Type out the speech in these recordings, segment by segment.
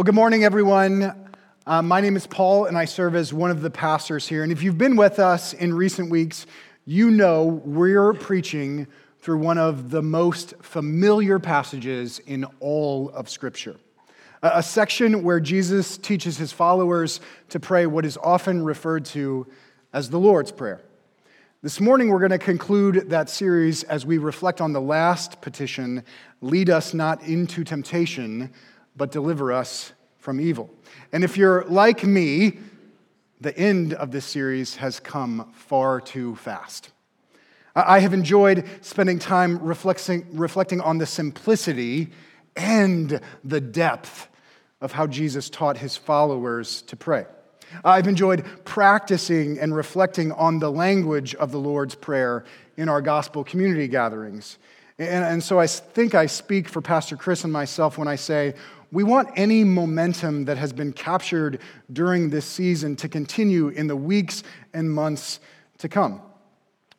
Well, good morning, everyone. Uh, my name is Paul, and I serve as one of the pastors here. And if you've been with us in recent weeks, you know we're preaching through one of the most familiar passages in all of Scripture. A, a section where Jesus teaches his followers to pray what is often referred to as the Lord's Prayer. This morning, we're going to conclude that series as we reflect on the last petition lead us not into temptation, but deliver us from evil. And if you're like me, the end of this series has come far too fast. I have enjoyed spending time reflecting, on the simplicity and the depth of how Jesus taught his followers to pray. I've enjoyed practicing and reflecting on the language of the Lord's Prayer in our gospel community gatherings. And so I think I speak for Pastor Chris and myself when I say we want any momentum that has been captured during this season to continue in the weeks and months to come.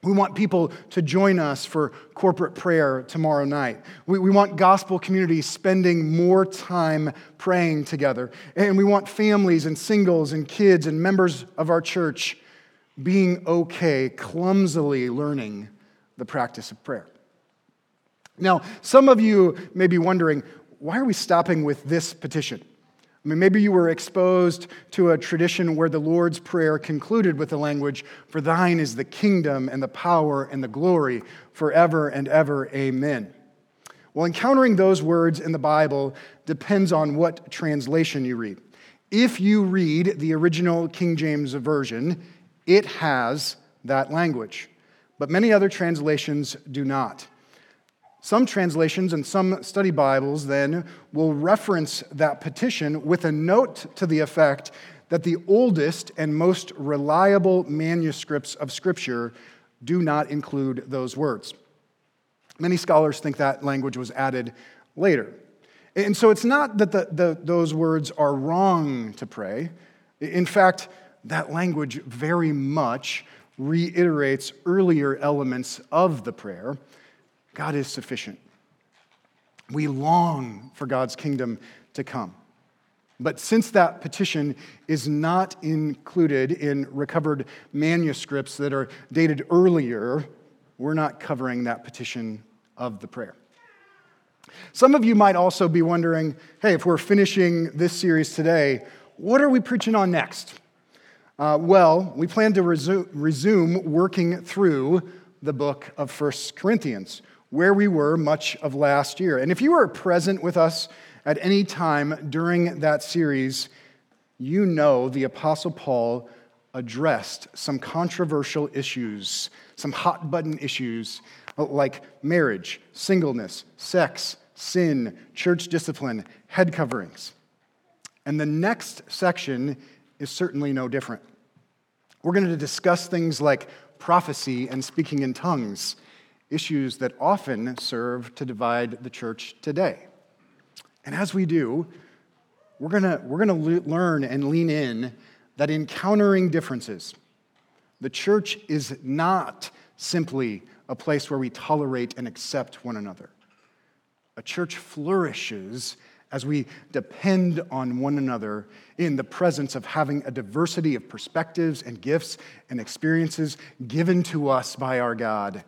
We want people to join us for corporate prayer tomorrow night. We, we want gospel communities spending more time praying together. And we want families and singles and kids and members of our church being okay, clumsily learning the practice of prayer. Now, some of you may be wondering why are we stopping with this petition? I mean, maybe you were exposed to a tradition where the Lord's Prayer concluded with the language, For thine is the kingdom and the power and the glory forever and ever. Amen. Well, encountering those words in the Bible depends on what translation you read. If you read the original King James Version, it has that language, but many other translations do not. Some translations and some study Bibles then will reference that petition with a note to the effect that the oldest and most reliable manuscripts of Scripture do not include those words. Many scholars think that language was added later. And so it's not that the, the, those words are wrong to pray. In fact, that language very much reiterates earlier elements of the prayer. God is sufficient. We long for God's kingdom to come. But since that petition is not included in recovered manuscripts that are dated earlier, we're not covering that petition of the prayer. Some of you might also be wondering hey, if we're finishing this series today, what are we preaching on next? Uh, well, we plan to resume, resume working through the book of First Corinthians where we were much of last year. And if you were present with us at any time during that series, you know the Apostle Paul addressed some controversial issues, some hot button issues like marriage, singleness, sex, sin, church discipline, head coverings. And the next section is certainly no different. We're going to discuss things like prophecy and speaking in tongues issues that often serve to divide the church today. And as we do, we're going we're gonna learn and lean in that encountering differences, the church is not simply a place where we tolerate and accept one another. A church flourishes as we depend on one another in the presence of having a diversity of perspectives and gifts and experiences given to us by our God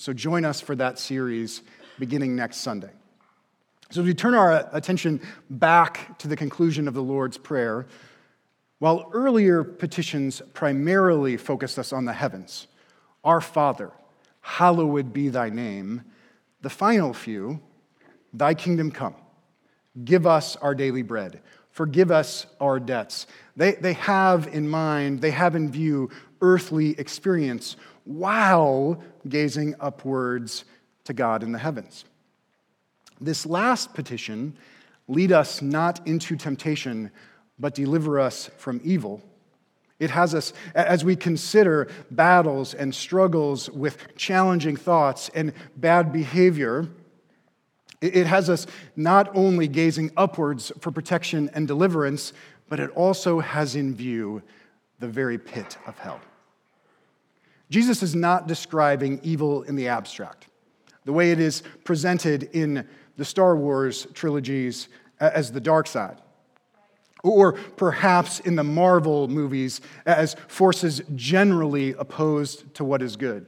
so join us for that series beginning next Sunday. So, as we turn our attention back to the conclusion of the Lord's Prayer, while earlier petitions primarily focused us on the heavens, Our Father, hallowed be thy name, the final few, Thy kingdom come, give us our daily bread, forgive us our debts. They, they have in mind, they have in view earthly experience while gazing upwards to God in the heavens. This last petition, lead us not into temptation, but deliver us from evil. It has us, as we consider battles and struggles with challenging thoughts and bad behavior, it has us not only gazing upwards for protection and deliverance, but it also has in view the very pit of hell. Jesus is not describing evil in the abstract, the way it is presented in the Star Wars trilogies as the dark side. or perhaps in the Marvel movies as forces generally opposed to what is good.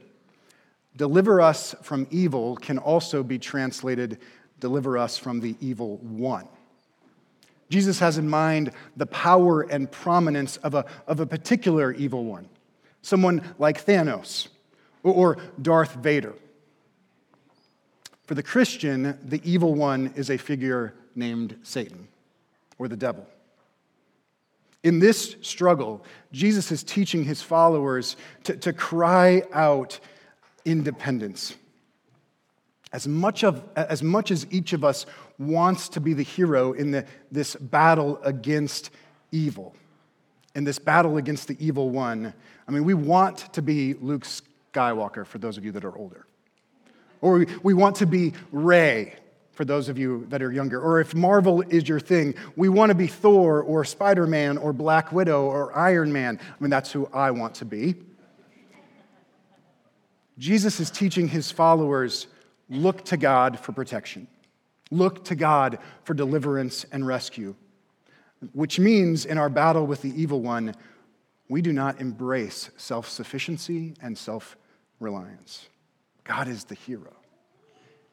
Deliver us from evil can also be translated deliver us from the evil one. Jesus has in mind the power and prominence of a, of a particular evil one, someone like Thanos or Darth Vader. For the Christian, the evil one is a figure named Satan or the devil. In this struggle, Jesus is teaching his followers to, to cry out independence. As much, of, as much as each of us wants to be the hero in the, this battle against evil, in this battle against the evil one, I mean, we want to be Luke Skywalker for those of you that are older. Or we, want to be Rey for those of you that are younger. Or if Marvel is your thing, we want to be Thor or Spider Man or Black Widow or Iron Man. I mean, that's who I want to be. Jesus is teaching his followers look to God for protection, look to God for deliverance and rescue, which means in our battle with the evil one, we do not embrace self sufficiency and self reliance. God is the hero.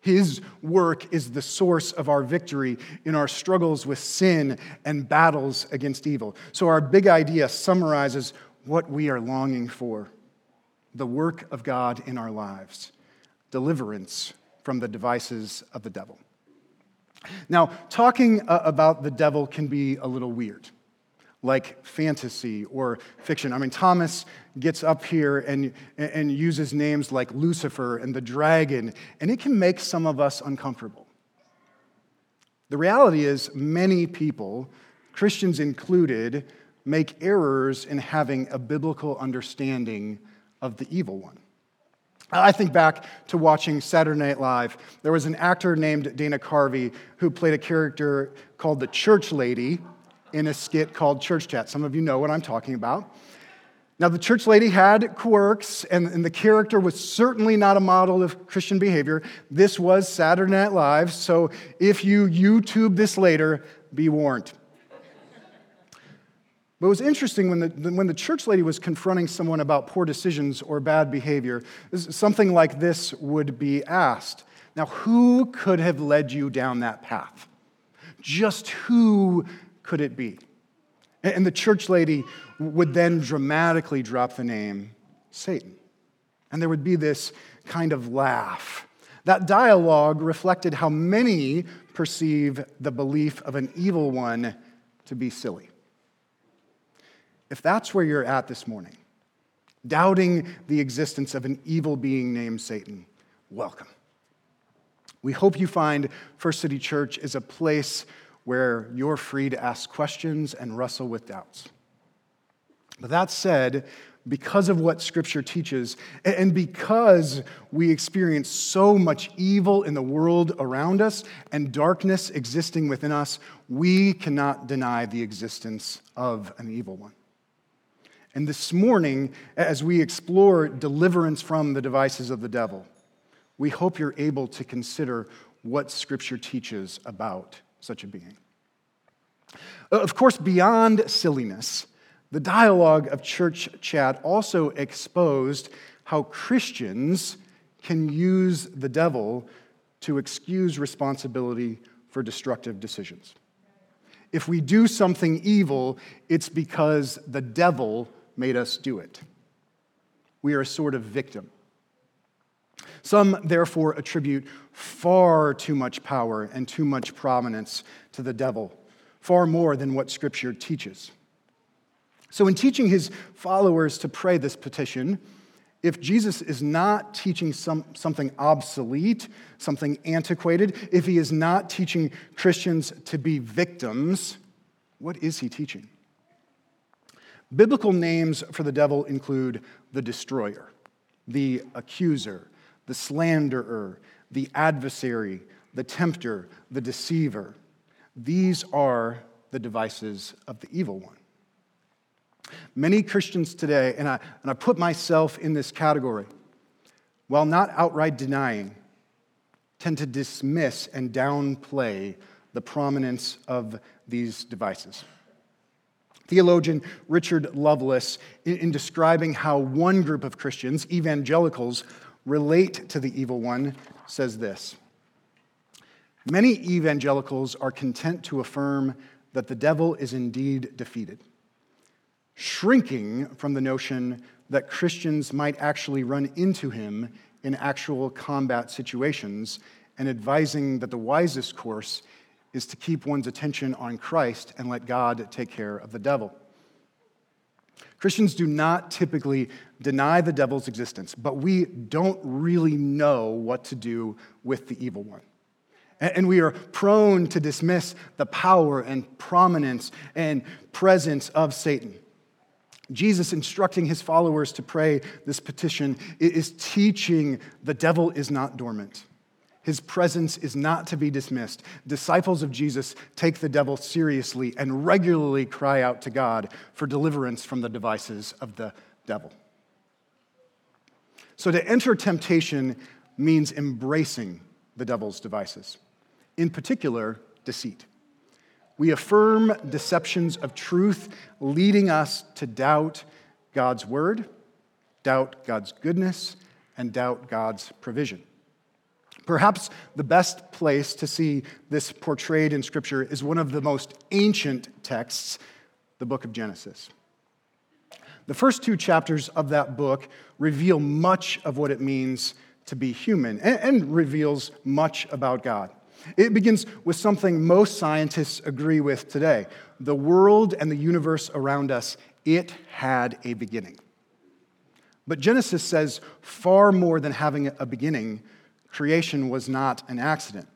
His work is the source of our victory in our struggles with sin and battles against evil. So, our big idea summarizes what we are longing for the work of God in our lives, deliverance from the devices of the devil. Now, talking uh, about the devil can be a little weird like fantasy or fiction. I mean, Thomas gets up here and, and uses names like Lucifer and the dragon, and it can make some of us uncomfortable. The reality is, many people, Christians included, make errors in having a biblical understanding of the evil one. I think back to watching Saturday Night Live. There was an actor named Dana Carvey who played a character called the Church Lady in a skit called Church Chat. Some of you know what I'm talking about. Now, the church lady had quirks, and, and, the character was certainly not a model of Christian behavior. This was Saturday Night Live, so if you YouTube this later, be warned. But it was interesting when the, when the church lady was confronting someone about poor decisions or bad behavior, something like this would be asked. Now, who could have led you down that path? Just who could it be? And the church lady would then dramatically drop the name Satan. And there would be this kind of laugh. That dialogue reflected how many perceive the belief of an evil one to be silly. If that's where you're at this morning, doubting the existence of an evil being named Satan, welcome. We hope you find First City Church is a place where you're free to ask questions and wrestle with doubts. But that said, because of what Scripture teaches, and because we experience so much evil in the world around us and darkness existing within us, we cannot deny the existence of an evil one. And this morning, as we explore deliverance from the devices of the devil, we hope you're able to consider what Scripture teaches about such a being. Uh, of course, beyond silliness, the dialogue of church chat also exposed how Christians can use the devil to excuse responsibility for destructive decisions. If we do something evil, it's because the devil made us do it. We are a sort of victim. Some, therefore, attribute far too much power and too much prominence to the devil, far more than what Scripture teaches. So, in teaching his followers to pray this petition, if Jesus is not teaching some, something obsolete, something antiquated, if he is not teaching Christians to be victims, what is he teaching? Biblical names for the devil include the destroyer, the accuser, the slanderer, the adversary, the tempter, the deceiver. These are the devices of the evil one. Many Christians today, and I, and I put myself in this category, while not outright denying, tend to dismiss and downplay the prominence of these devices. Theologian Richard Lovelace, in, in, describing how one group of Christians, evangelicals, relate to the evil one, says this Many evangelicals are content to affirm that the devil is indeed defeated, shrinking from the notion that Christians might actually run into him in actual combat situations, and advising that the wisest course is to keep one's attention on Christ and let God take care of the devil. Christians do not typically deny the devil's existence, but we don't really know what to do with the evil one. And we are prone to dismiss the power and prominence and presence of Satan. Jesus instructing his followers to pray this petition is teaching the devil is not dormant. His presence is not to be dismissed. Disciples of Jesus take the devil seriously and regularly cry out to God for deliverance from the devices of the devil. So, to enter temptation means embracing the devil's devices, in particular, deceit. We affirm deceptions of truth, leading us to doubt God's word, doubt God's goodness, and doubt God's provision. Perhaps the best place to see this portrayed in Scripture is one of the most ancient texts, the book of Genesis. The first two chapters of that book reveal much of what it means to be human and, and reveals much about God. It begins with something most scientists agree with today the world and the universe around us, it had a beginning. But Genesis says far more than having a beginning, creation was not an accident.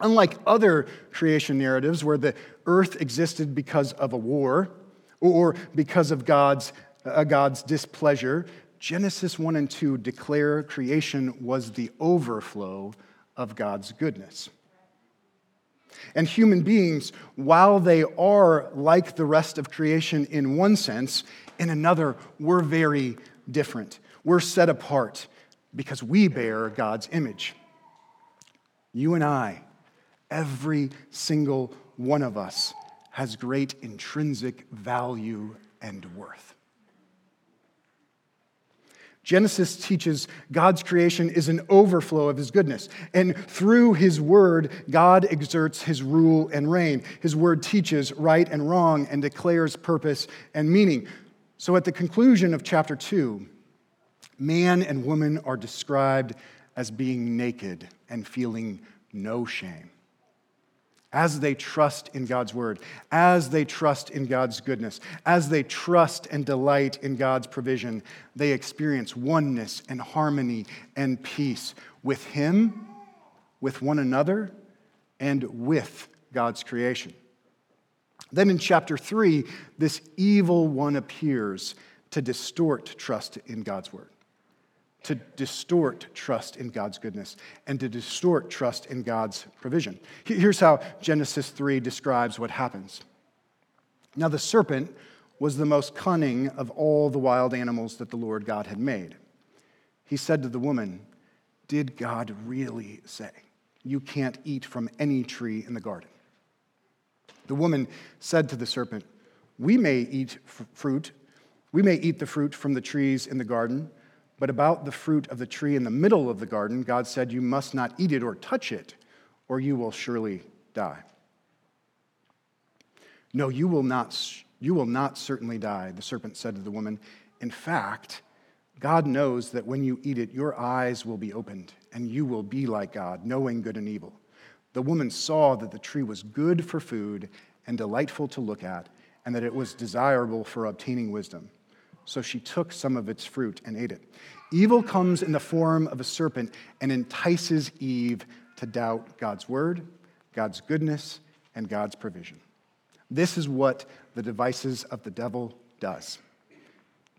Unlike other creation narratives where the earth existed because of a war or because of God's, uh, God's displeasure, Genesis 1 and 2 declare creation was the overflow of God's goodness. And human beings, while they are like the rest of creation in one sense, in another, we're very different. We're set apart because we bear God's image. You and I, every single one of us, has great intrinsic value and worth. Genesis teaches God's creation is an overflow of his goodness. And through his word, God exerts his rule and reign. His word teaches right and wrong and declares purpose and meaning. So at the conclusion of chapter 2, man and woman are described as being naked and feeling no shame as they trust in God's word, as they trust in God's goodness, as they trust and delight in God's provision, they experience oneness and harmony and peace with Him, with one another, and with God's creation. Then in chapter 3, this evil one appears to distort trust in God's word to distort trust in God's goodness and to distort trust in God's provision. Here's how Genesis 3 describes what happens. Now, the serpent was the most cunning of all the wild animals that the Lord God had made. He said to the woman, Did God really say, You can't eat from any tree in the garden? The woman said to the serpent, We may eat f- fruit, we may eat the fruit from the trees in the garden. But about the fruit of the tree in the middle of the garden, God said, You must not eat it or touch it, or you will surely die. No, you will not, you will not certainly die, the serpent said to the woman. In fact, God knows that when you eat it, your eyes will be opened, and you will be like God, knowing good and evil. The woman saw that the tree was good for food and delightful to look at, and that it was desirable for obtaining wisdom. So she took some of its fruit and ate it. Evil comes in the form of a serpent and entices Eve to doubt God's word, God's goodness, and God's provision. This is what the devices of the devil does.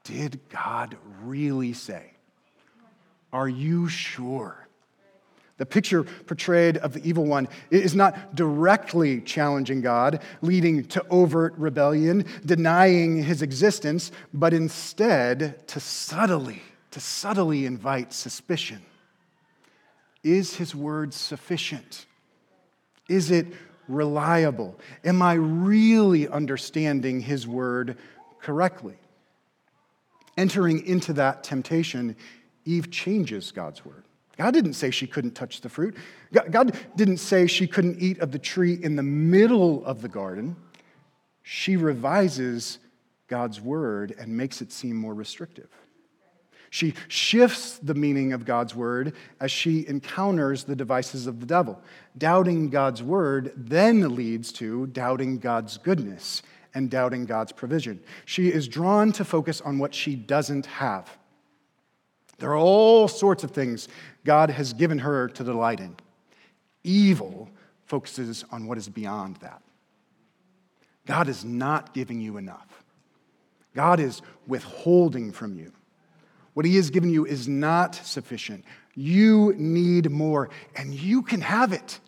Did God really say? Are you sure? The picture portrayed of the evil one is not directly challenging God, leading to overt rebellion, denying his existence, but instead to subtly, to subtly invite suspicion. Is his word sufficient? Is it reliable? Am I really understanding His word correctly? Entering into that temptation, Eve changes God's word. God didn't say she couldn't touch the fruit. God didn't say she couldn't eat of the tree in the middle of the garden. She revises God's word and makes it seem more restrictive. She shifts the meaning of God's word as she encounters the devices of the devil. Doubting God's word then leads to doubting God's goodness and doubting God's provision. She is drawn to focus on what she doesn't have. There are all sorts of things God has given her to delight in. Evil focuses on what is beyond that. God is not giving you enough. God is withholding from you. What He has given you is not sufficient. You need more, and you can have it.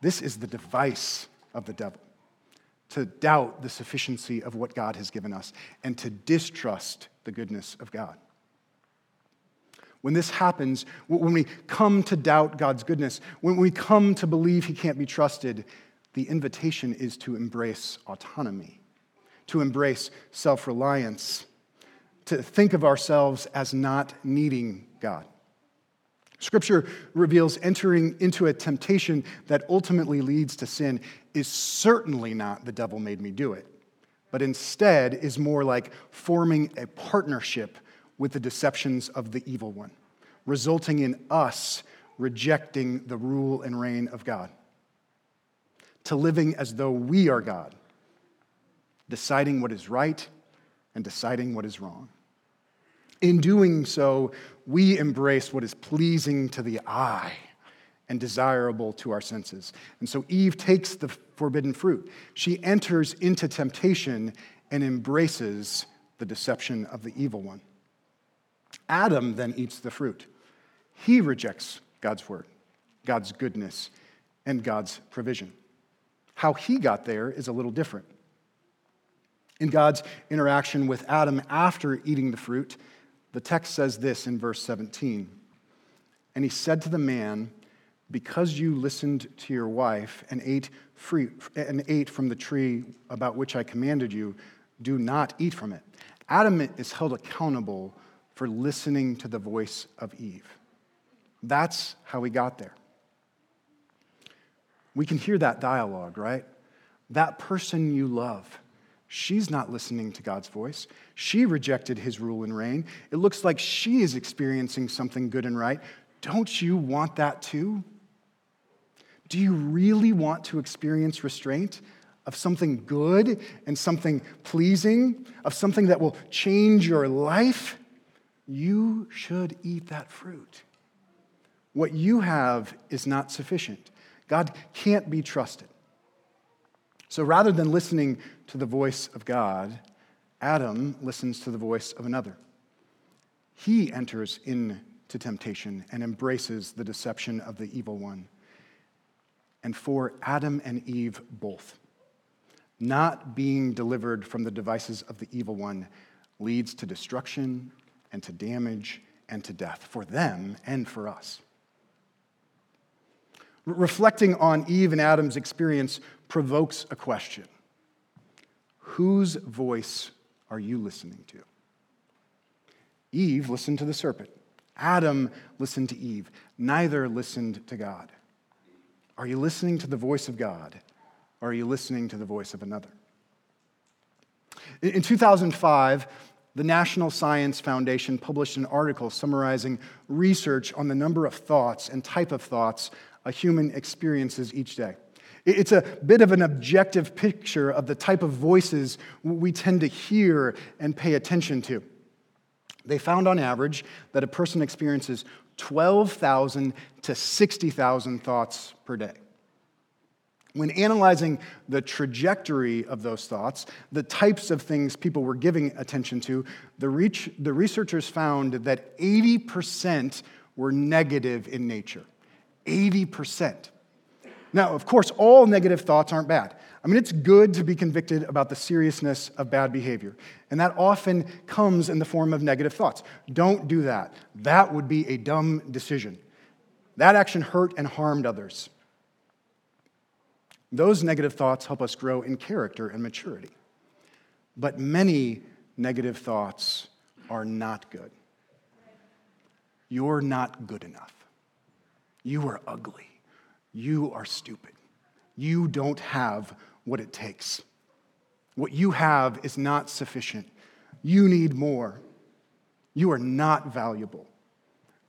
This is the device of the devil to doubt the sufficiency of what God has given us and to distrust the goodness of God. When this happens, when we come to doubt God's goodness, when we come to believe He can't be trusted, the invitation is to embrace autonomy, to embrace self reliance, to think of ourselves as not needing God. Scripture reveals entering into a temptation that ultimately leads to sin is certainly not the devil made me do it, but instead is more like forming a partnership with the deceptions of the evil one, resulting in us rejecting the rule and reign of God, to living as though we are God, deciding what is right and deciding what is wrong. In doing so, we embrace what is pleasing to the eye and desirable to our senses. And so Eve takes the forbidden fruit. She enters into temptation and embraces the deception of the evil one. Adam then eats the fruit. He rejects God's word, God's goodness, and God's provision. How he got there is a little different. In God's interaction with Adam after eating the fruit, the text says this in verse 17 And he said to the man, Because you listened to your wife and ate, free, and ate from the tree about which I commanded you, do not eat from it. Adam is held accountable for listening to the voice of Eve. That's how we got there. We can hear that dialogue, right? That person you love She's not listening to God's voice. She rejected his rule and reign. It looks like she is experiencing something good and right. Don't you want that too? Do you really want to experience restraint of something good and something pleasing, of something that will change your life? You should eat that fruit. What you have is not sufficient. God can't be trusted. So rather than listening to the voice of God, Adam listens to the voice of another. He enters into temptation and embraces the deception of the evil one. And for Adam and Eve both, not being delivered from the devices of the evil one leads to destruction and to damage and to death for them and for us. Reflecting on Eve and Adam's experience provokes a question Whose voice are you listening to? Eve listened to the serpent. Adam listened to Eve. Neither listened to God. Are you listening to the voice of God? Or are you listening to the voice of another? In 2005, the National Science Foundation published an article summarizing research on the number of thoughts and type of thoughts a human experiences each day. It's a bit of an objective picture of the type of voices we tend to hear and pay attention to. They found on average that a person experiences 12,000 to 60,000 thoughts per day. When analyzing the trajectory of those thoughts, the types of things people were giving attention to, the, reach, the researchers found that 80% were negative in nature. 80%. Now, of course, all negative thoughts aren't bad. I mean, it's good to be convicted about the seriousness of bad behavior, and that often comes in the form of negative thoughts. Don't do that. That would be a dumb decision. That action hurt and harmed others. Those negative thoughts help us grow in character and maturity. But many negative thoughts are not good. You're not good enough. You are ugly. You are stupid. You don't have what it takes. What you have is not sufficient. You need more. You are not valuable.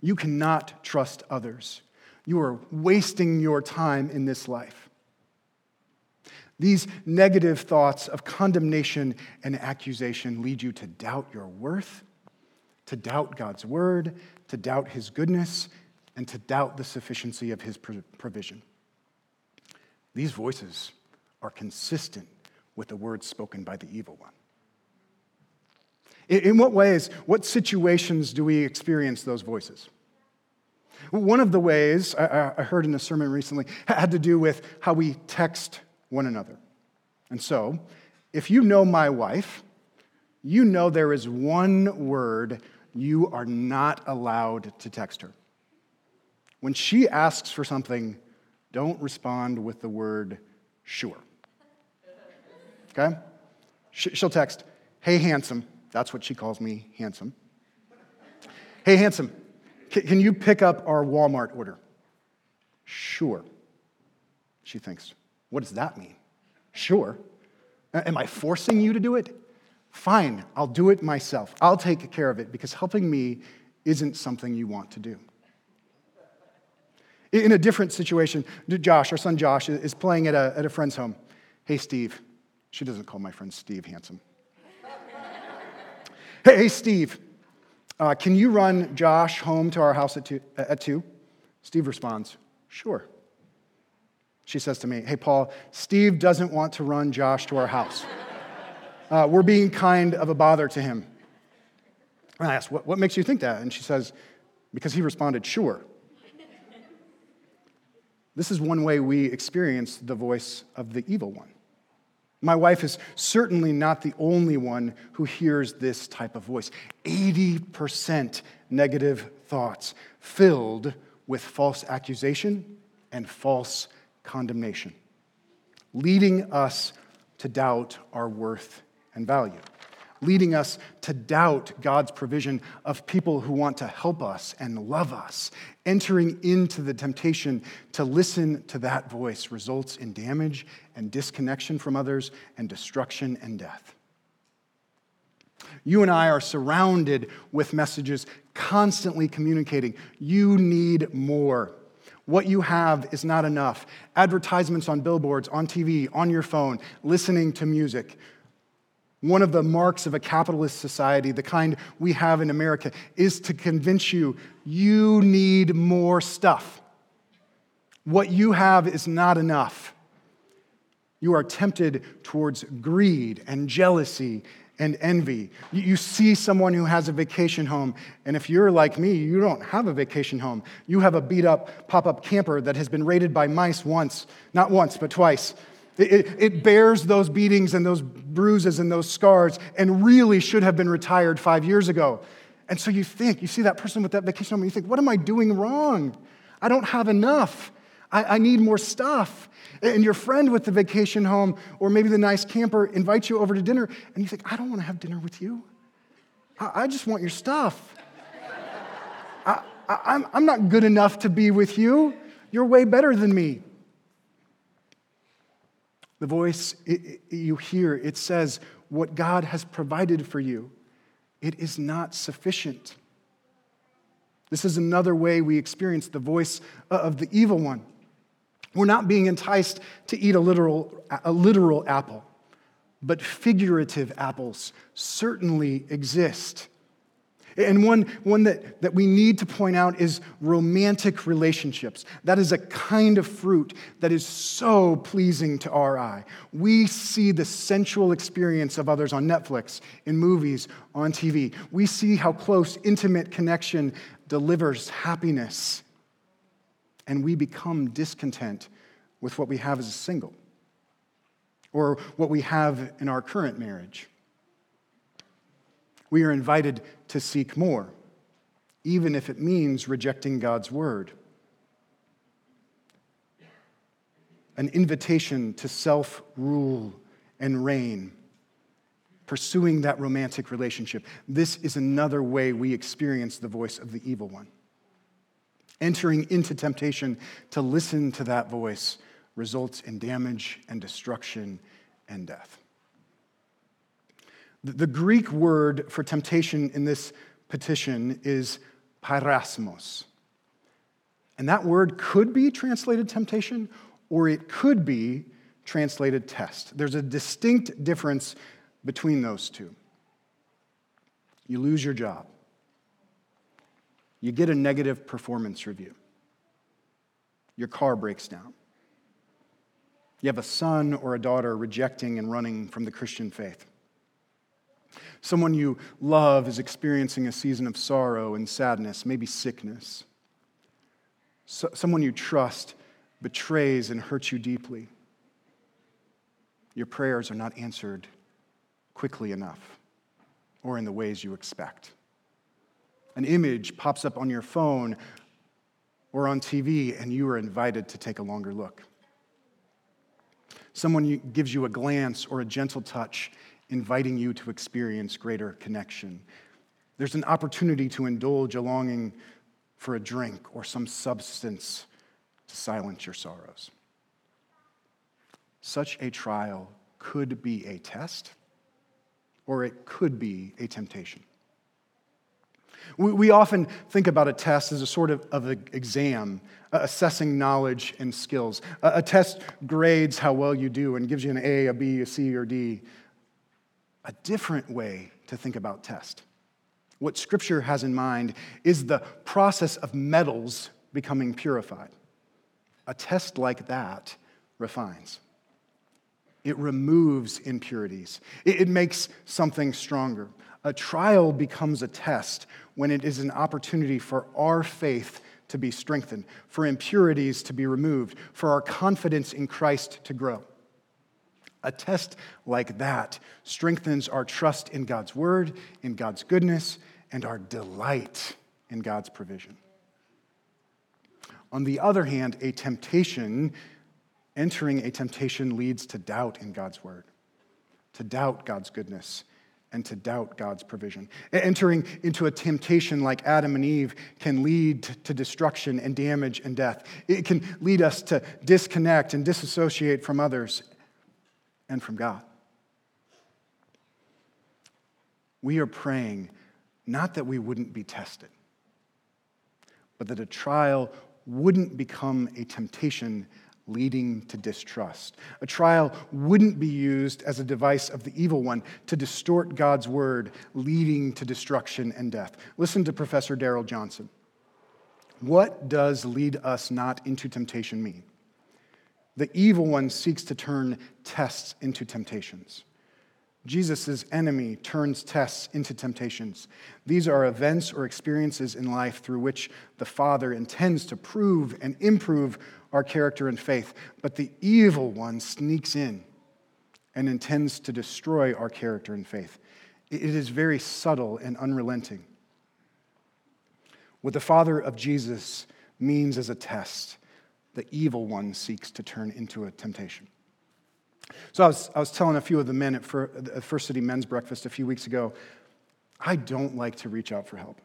You cannot trust others. You are wasting your time in this life. These negative thoughts of condemnation and accusation lead you to doubt your worth, to doubt God's word, to doubt his goodness, and to doubt the sufficiency of his provision. These voices are consistent with the words spoken by the evil one. In what ways, what situations do we experience those voices? One of the ways I heard in a sermon recently had to do with how we text one another. And so, if you know my wife, you know there is one word you are not allowed to text her. When she asks for something, don't respond with the word sure. Okay? She'll text, hey, handsome. That's what she calls me, handsome. Hey, handsome, can you pick up our Walmart order? Sure. She thinks, what does that mean? Sure. Am I forcing you to do it? Fine, I'll do it myself. I'll take care of it because helping me isn't something you want to do. In a different situation, Josh, our son Josh, is playing at a, at a friend's home. Hey, Steve. She doesn't call my friend Steve handsome. hey, hey, Steve, uh, can you run Josh home to our house at two, at two? Steve responds, Sure. She says to me, Hey, Paul, Steve doesn't want to run Josh to our house. Uh, we're being kind of a bother to him. And I asked, what, what makes you think that? And she says, Because he responded, Sure. This is one way we experience the voice of the evil one. My wife is certainly not the only one who hears this type of voice. 80% negative thoughts filled with false accusation and false condemnation, leading us to doubt our worth and value leading us to doubt God's provision of people who want to help us and love us. Entering into the temptation to listen to that voice results in damage and disconnection from others and destruction and death. You and I are surrounded with messages constantly communicating, you need more. What you have is not enough. Advertisements on billboards, on TV, on your phone, listening to music. One of the marks of a capitalist society, the kind we have in America, is to convince you you need more stuff. What you have is not enough. You are tempted towards greed and jealousy and envy. You see someone who has a vacation home, and if you're like me, you don't have a vacation home. You have a beat up pop up camper that has been raided by mice once, not once, but twice. It, it, bears those beatings and those bruises and those scars and really should have been retired five years ago. And so you think, you see that person with that vacation home, and you think, what am I doing wrong? I don't have enough. I, I need more stuff. And your friend with the vacation home or maybe the nice camper invites you over to dinner, and you think, I don't want to have dinner with you. I, I just want your stuff. I, I'm, I'm not good enough to be with you. You're way better than me. The voice it, it, you hear, it says, What God has provided for you, it is not sufficient. This is another way we experience the voice uh, of the evil one. We're not being enticed to eat a literal, a literal apple, but figurative apples certainly exist. And one, one that, that we need to point out is romantic relationships. That is a kind of fruit that is so pleasing to our eye. We see the sensual experience of others on Netflix, in movies, on TV. We see how close, intimate connection delivers happiness. And we become discontent with what we have as a single or what we have in our current marriage we are invited to seek more, even if it means rejecting God's word. an invitation to self rule and reign, pursuing that romantic relationship. This is another way we experience the voice of the evil one. Entering into temptation to listen to that voice results in damage and destruction and death. The Greek word for temptation in this petition is peirasmos. And that word could be translated temptation, or it could be translated test. There's a distinct difference between those two. You lose your job, you get a negative performance review, your car breaks down, you have a son or a daughter rejecting and running from the Christian faith. Someone you love is experiencing a season of sorrow and sadness, maybe sickness. So, someone you trust betrays and hurts you deeply. Your prayers are not answered quickly enough or in the ways you expect. An image pops up on your phone or on TV, and you are invited to take a longer look. Someone gives you a glance or a gentle touch, inviting you to experience greater connection. There's an opportunity to indulge a longing for a drink or some substance to silence your sorrows. Such a trial could be a test, or it could be a temptation. We, we often think about a test as a sort of, of an exam, uh, assessing knowledge and skills. A, a test grades how well you do and gives you an A, a B, a C, or D a different way to think about test. What Scripture has in mind is the process of metals becoming purified. A test like that refines. It removes impurities. It, makes something stronger. A trial becomes a test when it is an opportunity for our faith to be strengthened, for impurities to be removed, for our confidence in Christ to grow. A test like that strengthens our trust in God's word, in God's goodness, and our delight in God's provision. On the other hand, a temptation, entering a temptation leads to doubt in God's word, to doubt God's goodness, and to doubt God's provision. Entering into a temptation like Adam and Eve can lead to destruction and damage and death. It can lead us to disconnect and disassociate from others and from God. We are praying not that we wouldn't be tested, but that a trial wouldn't become a temptation leading to distrust. A trial wouldn't be used as a device of the evil one to distort God's word, leading to destruction and death. Listen to Professor Darrell Johnson. What does lead us not into temptation mean? The evil one seeks to turn tests into temptations. Jesus' enemy turns tests into temptations. These are events or experiences in life through which the Father intends to prove and improve our character and faith. But the evil one sneaks in and intends to destroy our character and faith. It is very subtle and unrelenting. What the Father of Jesus means as a test the evil one seeks to turn into a temptation. So I was, I was telling a few of the men at First City Men's Breakfast a few weeks ago, I don't like to reach out for help.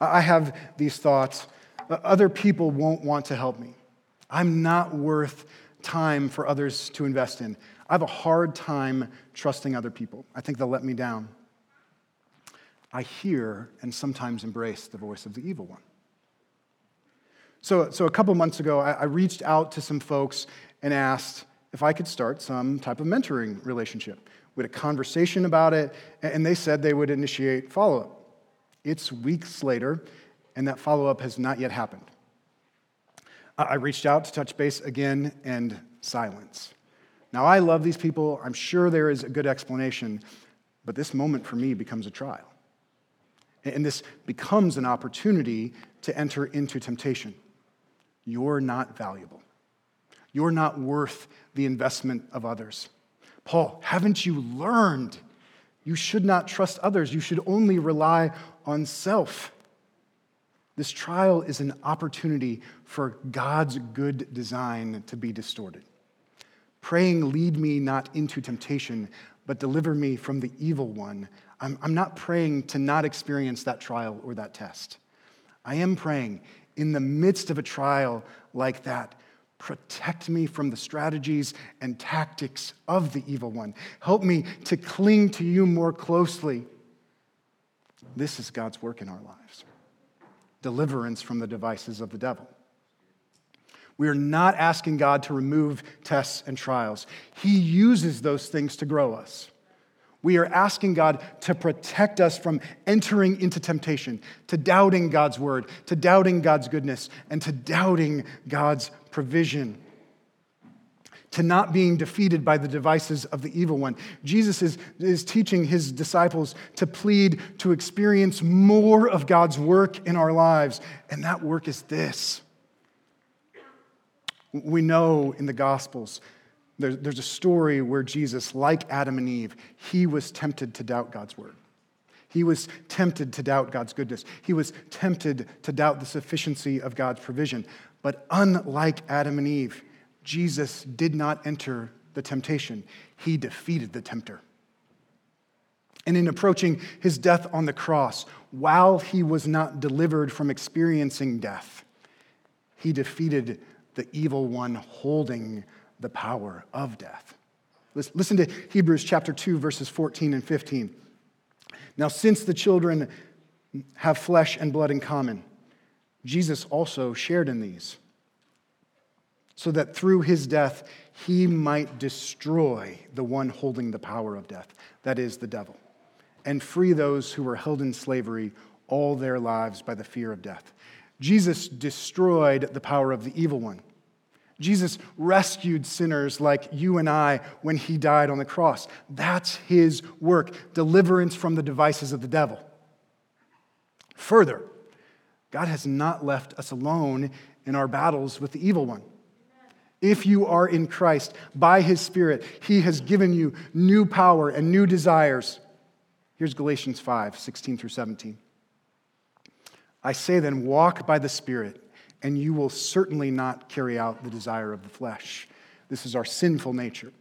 I have these thoughts other people won't want to help me. I'm not worth time for others to invest in. I have a hard time trusting other people. I think they'll let me down. I hear and sometimes embrace the voice of the evil one. So, so a couple months ago, I, I reached out to some folks and asked if I could start some type of mentoring relationship. We had a conversation about it, and they said they would initiate follow up. It's weeks later, and that follow up has not yet happened. I reached out to touch base again, and silence. Now, I love these people. I'm sure there is a good explanation, but this moment for me becomes a trial. And this becomes an opportunity to enter into temptation. You're not valuable. You're not worth the investment of others. Paul, haven't you learned? You should not trust others. You should only rely on self. This trial is an opportunity for God's good design to be distorted. praying, Lead me not into temptation, but deliver me from the evil one. I'm, I'm not praying to not experience that trial or that test. I am praying in the midst of a trial like that, protect me from the strategies and tactics of the evil one. Help me to cling to you more closely. This is God's work in our lives deliverance from the devices of the devil. We are not asking God to remove tests and trials. He uses those things to grow us. We are asking God to protect us from entering into temptation, to doubting God's word, to doubting God's goodness, and to doubting God's provision, to not being defeated by the devices of the evil one. Jesus is, is teaching his disciples to plead to experience more of God's work in our lives, and that work is this. We know in the Gospels, there's a story where Jesus, like Adam and Eve, he was tempted to doubt God's word. He was tempted to doubt God's goodness. He was tempted to doubt the sufficiency of God's provision. But unlike Adam and Eve, Jesus did not enter the temptation, he defeated the tempter. And in approaching his death on the cross, while he was not delivered from experiencing death, he defeated the evil one holding the power of death. Listen to Hebrews chapter 2, verses 14 and 15. Now, since the children have flesh and blood in common, Jesus also shared in these, so that through his death he might destroy the one holding the power of death, that is, the devil, and free those who were held in slavery all their lives by the fear of death. Jesus destroyed the power of the evil one. Jesus rescued sinners like you and I when he died on the cross. That's his work, deliverance from the devices of the devil. Further, God has not left us alone in our battles with the evil one. If you are in Christ, by his Spirit, he has given you new power and new desires. Here's Galatians 5 16 through 17. I say then, walk by the Spirit, and you will certainly not carry out the desire of the flesh. This is our sinful nature.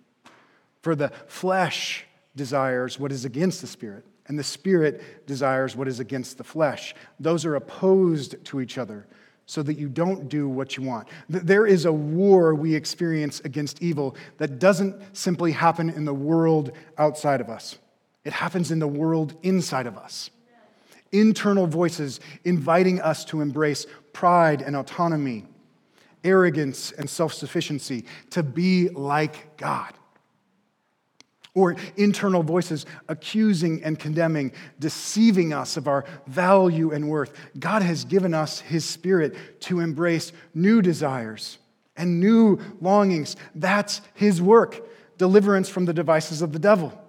For the flesh desires what is against the Spirit, and the Spirit desires what is against the flesh. Those are opposed to each other so that you don't do what you want. There is a war we experience against evil that doesn't simply happen in the world outside of us, it happens in the world inside of us internal voices inviting us to embrace pride and autonomy, arrogance and self sufficiency, to be like God. Or internal voices accusing and condemning, deceiving us of our value and worth. God has given us His Spirit to embrace new desires and new longings. That's His work, deliverance from the devices of the devil.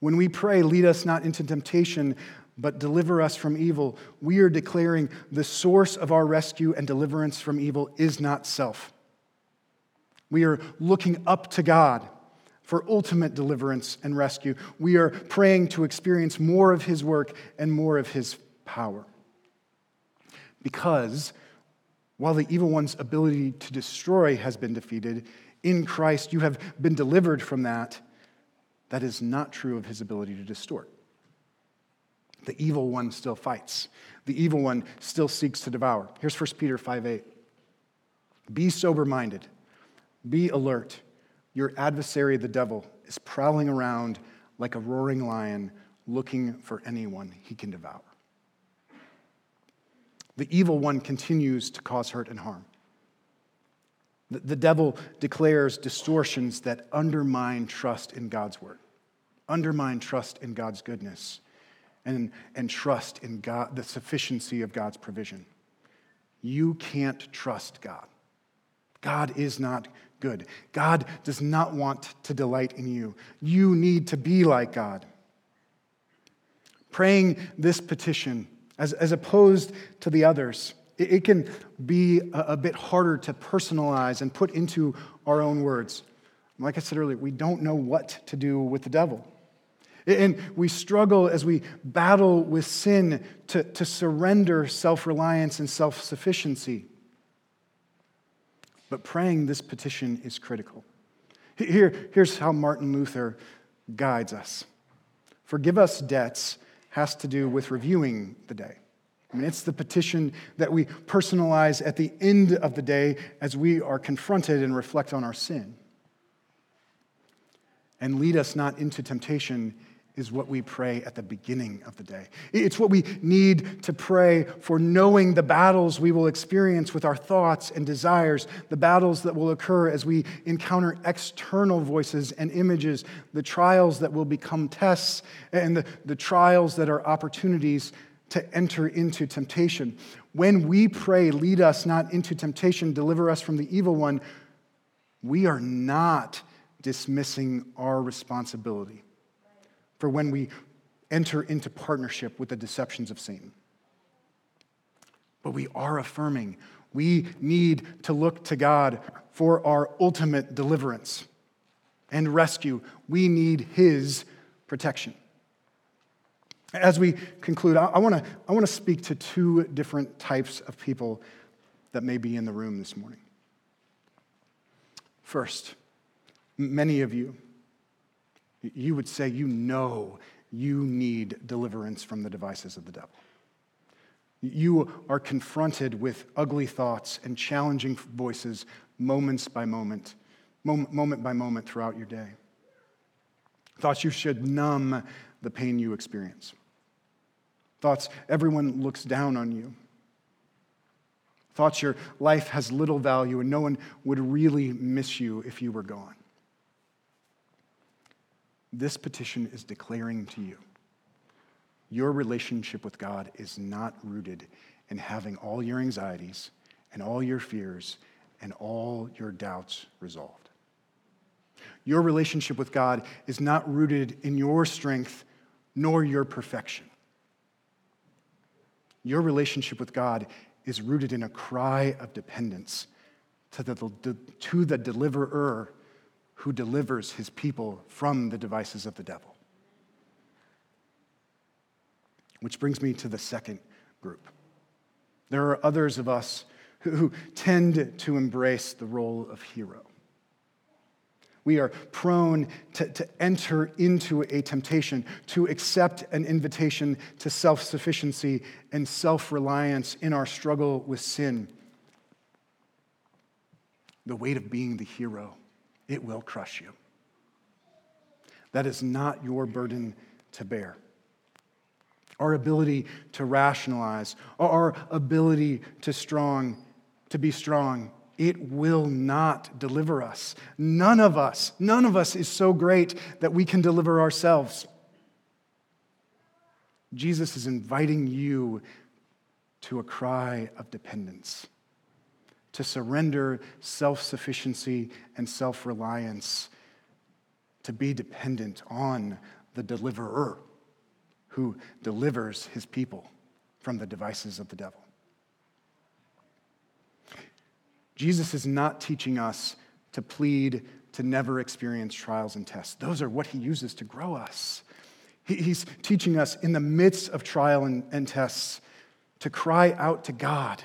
When we pray, lead us not into temptation, but deliver us from evil, we are declaring the source of our rescue and deliverance from evil is not self. We are looking up to God for ultimate deliverance and rescue. We are praying to experience more of His work and more of His power. Because while the evil one's ability to destroy has been defeated, in Christ you have been delivered from that that is not true of his ability to distort. The evil one still fights. The evil one still seeks to devour. Here's 1 Peter 5 8. Be sober minded, be alert. Your adversary, the devil, is prowling around like a roaring lion looking for anyone he can devour. The evil one continues to cause hurt and harm. The devil declares distortions that undermine trust in God's word, undermine trust in God's goodness, and, and trust in God, the sufficiency of God's provision. You can't trust God. God is not good. God does not want to delight in you. You need to be like God. Praying this petition, as, as opposed to the others, it can be a, bit harder to personalize and put into our own words. Like I said earlier, we don't know what to do with the devil. And we struggle as we battle with sin to, to surrender self reliance and self sufficiency. But praying this petition is critical. Here, here's how Martin Luther guides us Forgive us debts has to do with reviewing the day. I mean, it's the petition that we personalize at the end of the day as we are confronted and reflect on our sin. And lead us not into temptation is what we pray at the beginning of the day. It's what we need to pray for knowing the battles we will experience with our thoughts and desires, the battles that will occur as we encounter external voices and images, the trials that will become tests, and the, the trials that are opportunities to enter into temptation. When we pray, lead us not into temptation, deliver us from the evil one, we are not dismissing our responsibility for when we enter into partnership with the deceptions of Satan. But we are affirming we need to look to God for our ultimate deliverance and rescue. We need His protection. As we conclude, I want to I want to speak to two different types of people that may be in the room this morning. First, many of you you would say you know you need deliverance from the devices of the devil. You are confronted with ugly thoughts and challenging voices moments by moment, moment by moment throughout your day. Thoughts you should numb the pain you experience. Thoughts everyone looks down on you. Thoughts your life has little value and no one would really miss you if you were gone. This petition is declaring to you your relationship with God is not rooted in having all your anxieties and all your fears and all your doubts resolved. Your relationship with God is not rooted in your strength nor your perfection. Your relationship with God is rooted in a cry of dependence to the, to the deliverer who delivers his people from the devices of the devil. Which brings me to the second group. There are others of us who tend to embrace the role of hero. We are prone to, to enter into a temptation, to accept an invitation to self sufficiency and self reliance in our struggle with sin. The weight of being the hero it will crush you. That is not your burden to bear. Our ability to rationalize, our ability to strong, to be strong, it will not deliver us. None of us, none of us is so great that we can deliver ourselves. Jesus is inviting you to a cry of dependence to surrender self sufficiency and self reliance, to be dependent on the deliverer who delivers his people from the devices of the devil. Jesus is not teaching us to plead to never experience trials and tests. Those are what he uses to grow us. He's teaching us in the midst of trial and, and tests to cry out to God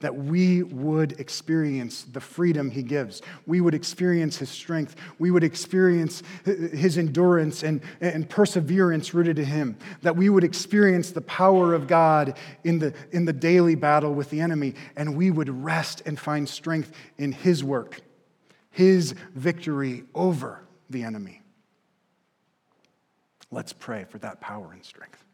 that we would experience the freedom he gives. We would experience his strength. We would experience his endurance and, and perseverance rooted in him. That we would experience the power of God in the, in the daily battle with the enemy. And we would rest and find strength in his work, his victory over the enemy. Let's pray for that power and strength.